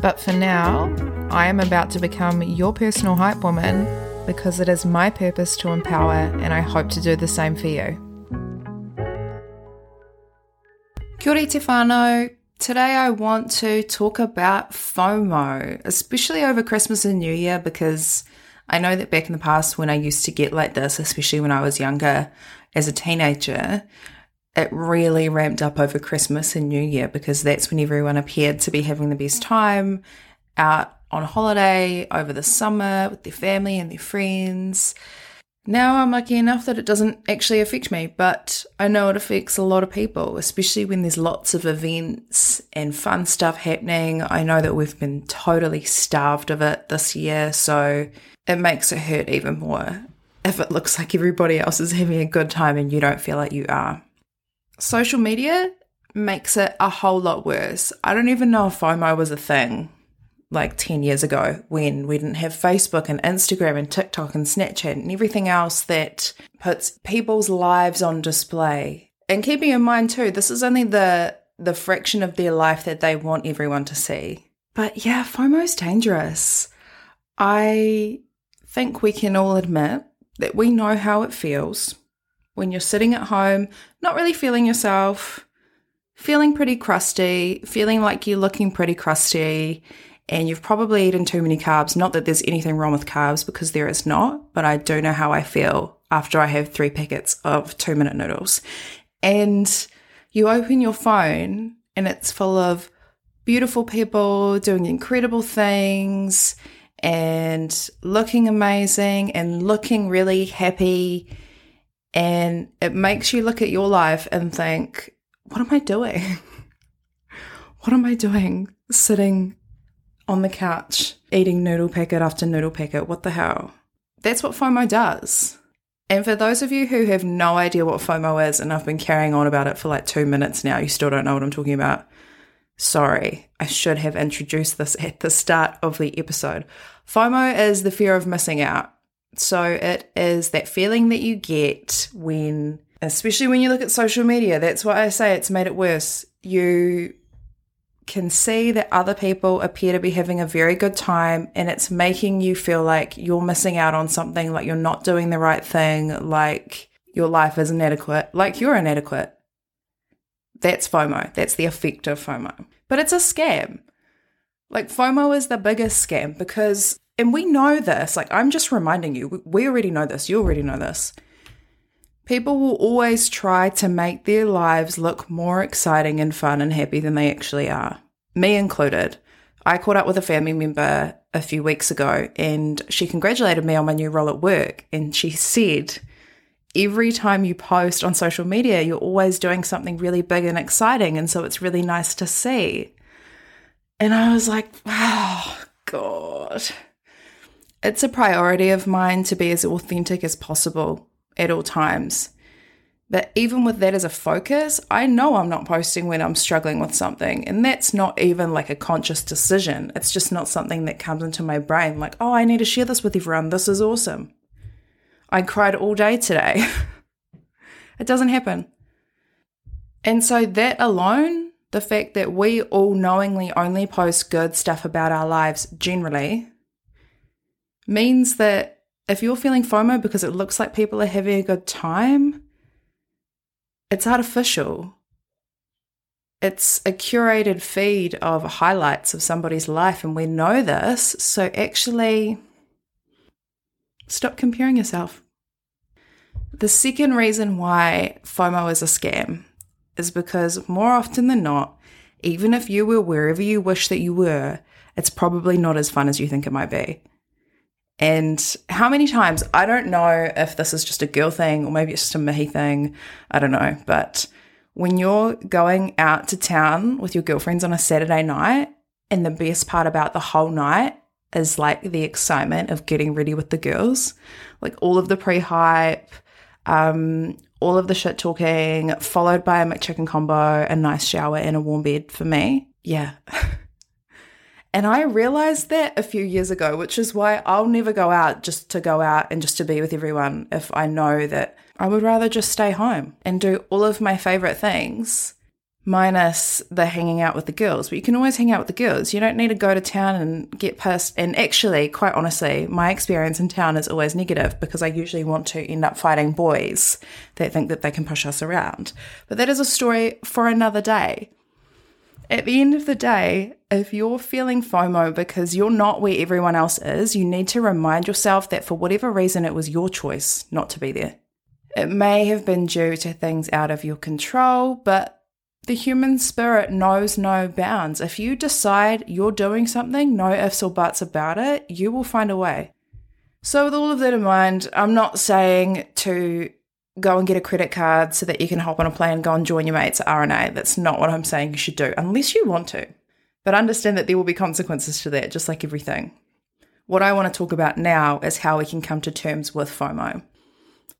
But for now, I am about to become your personal hype woman because it is my purpose to empower, and I hope to do the same for you. Kia ora. Today I want to talk about FOMO, especially over Christmas and New Year, because I know that back in the past when I used to get like this, especially when I was younger as a teenager, it really ramped up over Christmas and New Year because that's when everyone appeared to be having the best time out on holiday over the summer with their family and their friends. Now I'm lucky enough that it doesn't actually affect me, but I know it affects a lot of people, especially when there's lots of events and fun stuff happening. I know that we've been totally starved of it this year, so it makes it hurt even more if it looks like everybody else is having a good time and you don't feel like you are. Social media makes it a whole lot worse. I don't even know if FOMO was a thing like 10 years ago when we didn't have Facebook and Instagram and TikTok and Snapchat and everything else that puts people's lives on display. And keeping in mind too, this is only the the fraction of their life that they want everyone to see. But yeah, FOMO's dangerous. I think we can all admit that we know how it feels when you're sitting at home, not really feeling yourself, feeling pretty crusty, feeling like you're looking pretty crusty, and you've probably eaten too many carbs. Not that there's anything wrong with carbs because there is not, but I do know how I feel after I have three packets of two minute noodles. And you open your phone and it's full of beautiful people doing incredible things and looking amazing and looking really happy and it makes you look at your life and think, what am I doing? what am I doing sitting on the couch eating noodle packet after noodle packet? What the hell? That's what FOMO does. And for those of you who have no idea what FOMO is, and I've been carrying on about it for like two minutes now, you still don't know what I'm talking about. Sorry, I should have introduced this at the start of the episode. FOMO is the fear of missing out. So it is that feeling that you get when, especially when you look at social media, that's why I say it's made it worse. You can see that other people appear to be having a very good time and it's making you feel like you're missing out on something, like you're not doing the right thing, like your life is inadequate, like you're inadequate. That's FOMO. That's the effect of FOMO. But it's a scam. Like FOMO is the biggest scam because and we know this, like I'm just reminding you, we already know this, you already know this. People will always try to make their lives look more exciting and fun and happy than they actually are, me included. I caught up with a family member a few weeks ago and she congratulated me on my new role at work. And she said, Every time you post on social media, you're always doing something really big and exciting. And so it's really nice to see. And I was like, oh, God. It's a priority of mine to be as authentic as possible at all times. But even with that as a focus, I know I'm not posting when I'm struggling with something. And that's not even like a conscious decision. It's just not something that comes into my brain like, oh, I need to share this with everyone. This is awesome. I cried all day today. it doesn't happen. And so that alone, the fact that we all knowingly only post good stuff about our lives generally, means that if you're feeling FOMO because it looks like people are having a good time, it's artificial. It's a curated feed of highlights of somebody's life, and we know this. So actually, stop comparing yourself. The second reason why FOMO is a scam is because more often than not, even if you were wherever you wish that you were, it's probably not as fun as you think it might be. And how many times, I don't know if this is just a girl thing or maybe it's just a me thing, I don't know. But when you're going out to town with your girlfriends on a Saturday night, and the best part about the whole night is like the excitement of getting ready with the girls, like all of the pre hype, um, all of the shit talking, followed by a McChicken combo, a nice shower, and a warm bed for me. Yeah. And I realized that a few years ago, which is why I'll never go out just to go out and just to be with everyone if I know that I would rather just stay home and do all of my favorite things minus the hanging out with the girls. But you can always hang out with the girls. You don't need to go to town and get pissed. And actually, quite honestly, my experience in town is always negative because I usually want to end up fighting boys that think that they can push us around. But that is a story for another day. At the end of the day, if you're feeling FOMO because you're not where everyone else is, you need to remind yourself that for whatever reason, it was your choice not to be there. It may have been due to things out of your control, but the human spirit knows no bounds. If you decide you're doing something, no ifs or buts about it, you will find a way. So, with all of that in mind, I'm not saying to go and get a credit card so that you can hop on a plane and go and join your mates at RNA. That's not what I'm saying you should do, unless you want to. But understand that there will be consequences to that, just like everything. What I want to talk about now is how we can come to terms with FOMO.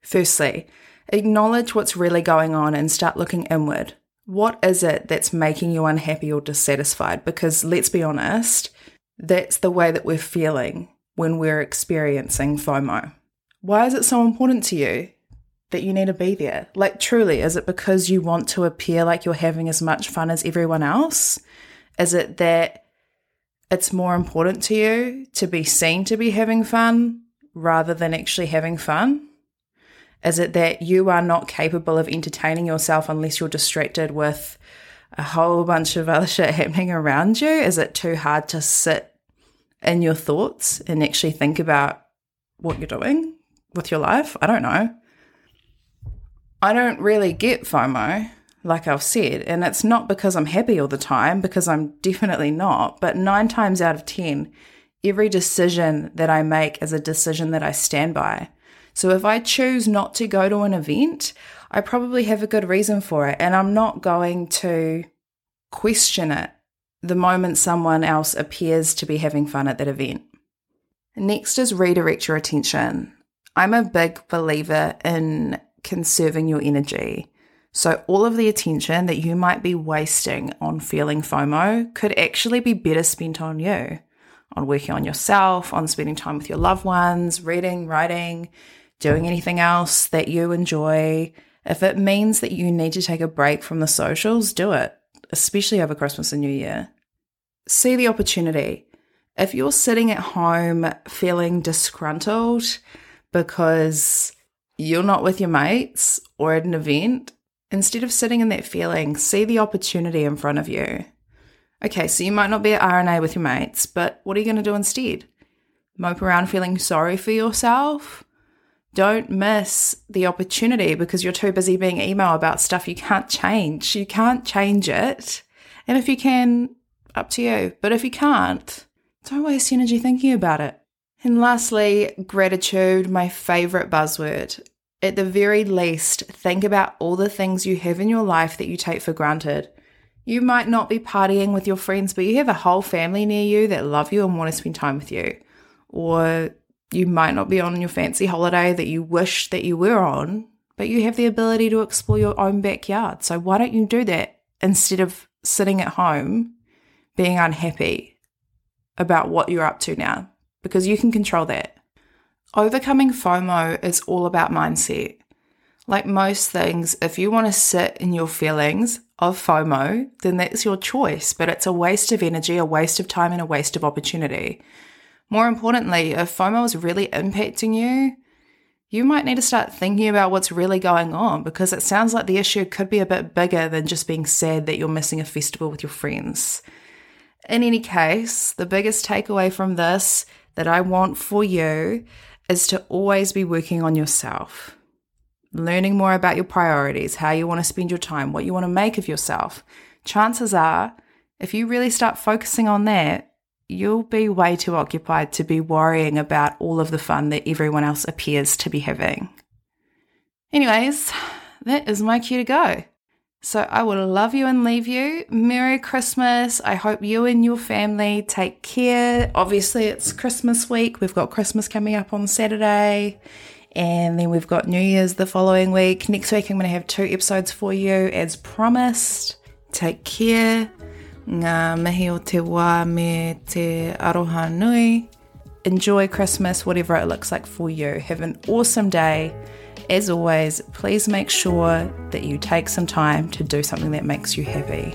Firstly, acknowledge what's really going on and start looking inward. What is it that's making you unhappy or dissatisfied? Because let's be honest, that's the way that we're feeling when we're experiencing FOMO. Why is it so important to you? that you need to be there? Like, truly, is it because you want to appear like you're having as much fun as everyone else? Is it that it's more important to you to be seen to be having fun rather than actually having fun? Is it that you are not capable of entertaining yourself unless you're distracted with a whole bunch of other shit happening around you? Is it too hard to sit in your thoughts and actually think about what you're doing with your life? I don't know. I don't really get FOMO, like I've said, and it's not because I'm happy all the time, because I'm definitely not, but nine times out of 10, every decision that I make is a decision that I stand by. So if I choose not to go to an event, I probably have a good reason for it, and I'm not going to question it the moment someone else appears to be having fun at that event. Next is redirect your attention. I'm a big believer in conserving your energy. So, all of the attention that you might be wasting on feeling FOMO could actually be better spent on you, on working on yourself, on spending time with your loved ones, reading, writing, doing anything else that you enjoy. If it means that you need to take a break from the socials, do it, especially over Christmas and New Year. See the opportunity. If you're sitting at home feeling disgruntled because you're not with your mates or at an event, instead of sitting in that feeling, see the opportunity in front of you. Okay, so you might not be at RNA with your mates, but what are you going to do instead? Mope around feeling sorry for yourself? Don't miss the opportunity because you're too busy being email about stuff you can't change. You can't change it. And if you can, up to you. But if you can't, don't waste energy thinking about it. And lastly, gratitude, my favorite buzzword. At the very least, think about all the things you have in your life that you take for granted. You might not be partying with your friends, but you have a whole family near you that love you and want to spend time with you. Or You might not be on your fancy holiday that you wish that you were on, but you have the ability to explore your own backyard. So why don't you do that instead of sitting at home being unhappy about what you're up to now? Because you can control that. Overcoming FOMO is all about mindset. Like most things, if you want to sit in your feelings of FOMO, then that's your choice, but it's a waste of energy, a waste of time, and a waste of opportunity. More importantly, if FOMO is really impacting you, you might need to start thinking about what's really going on because it sounds like the issue could be a bit bigger than just being sad that you're missing a festival with your friends. In any case, the biggest takeaway from this that I want for you is to always be working on yourself, learning more about your priorities, how you want to spend your time, what you want to make of yourself. Chances are, if you really start focusing on that, you'll be way too occupied to be worrying about all of the fun that everyone else appears to be having. Anyways, that is my cue to go. So I will love you and leave you. Merry Christmas. I hope you and your family take care. Obviously, it's Christmas week. We've got Christmas coming up on Saturday. And then we've got New Year's the following week. Next week, I'm going to have two episodes for you as promised. Take care. Ngā mihi o te wā me te aroha nui. Enjoy Christmas, whatever it looks like for you. Have an awesome day. As always, please make sure that you take some time to do something that makes you happy.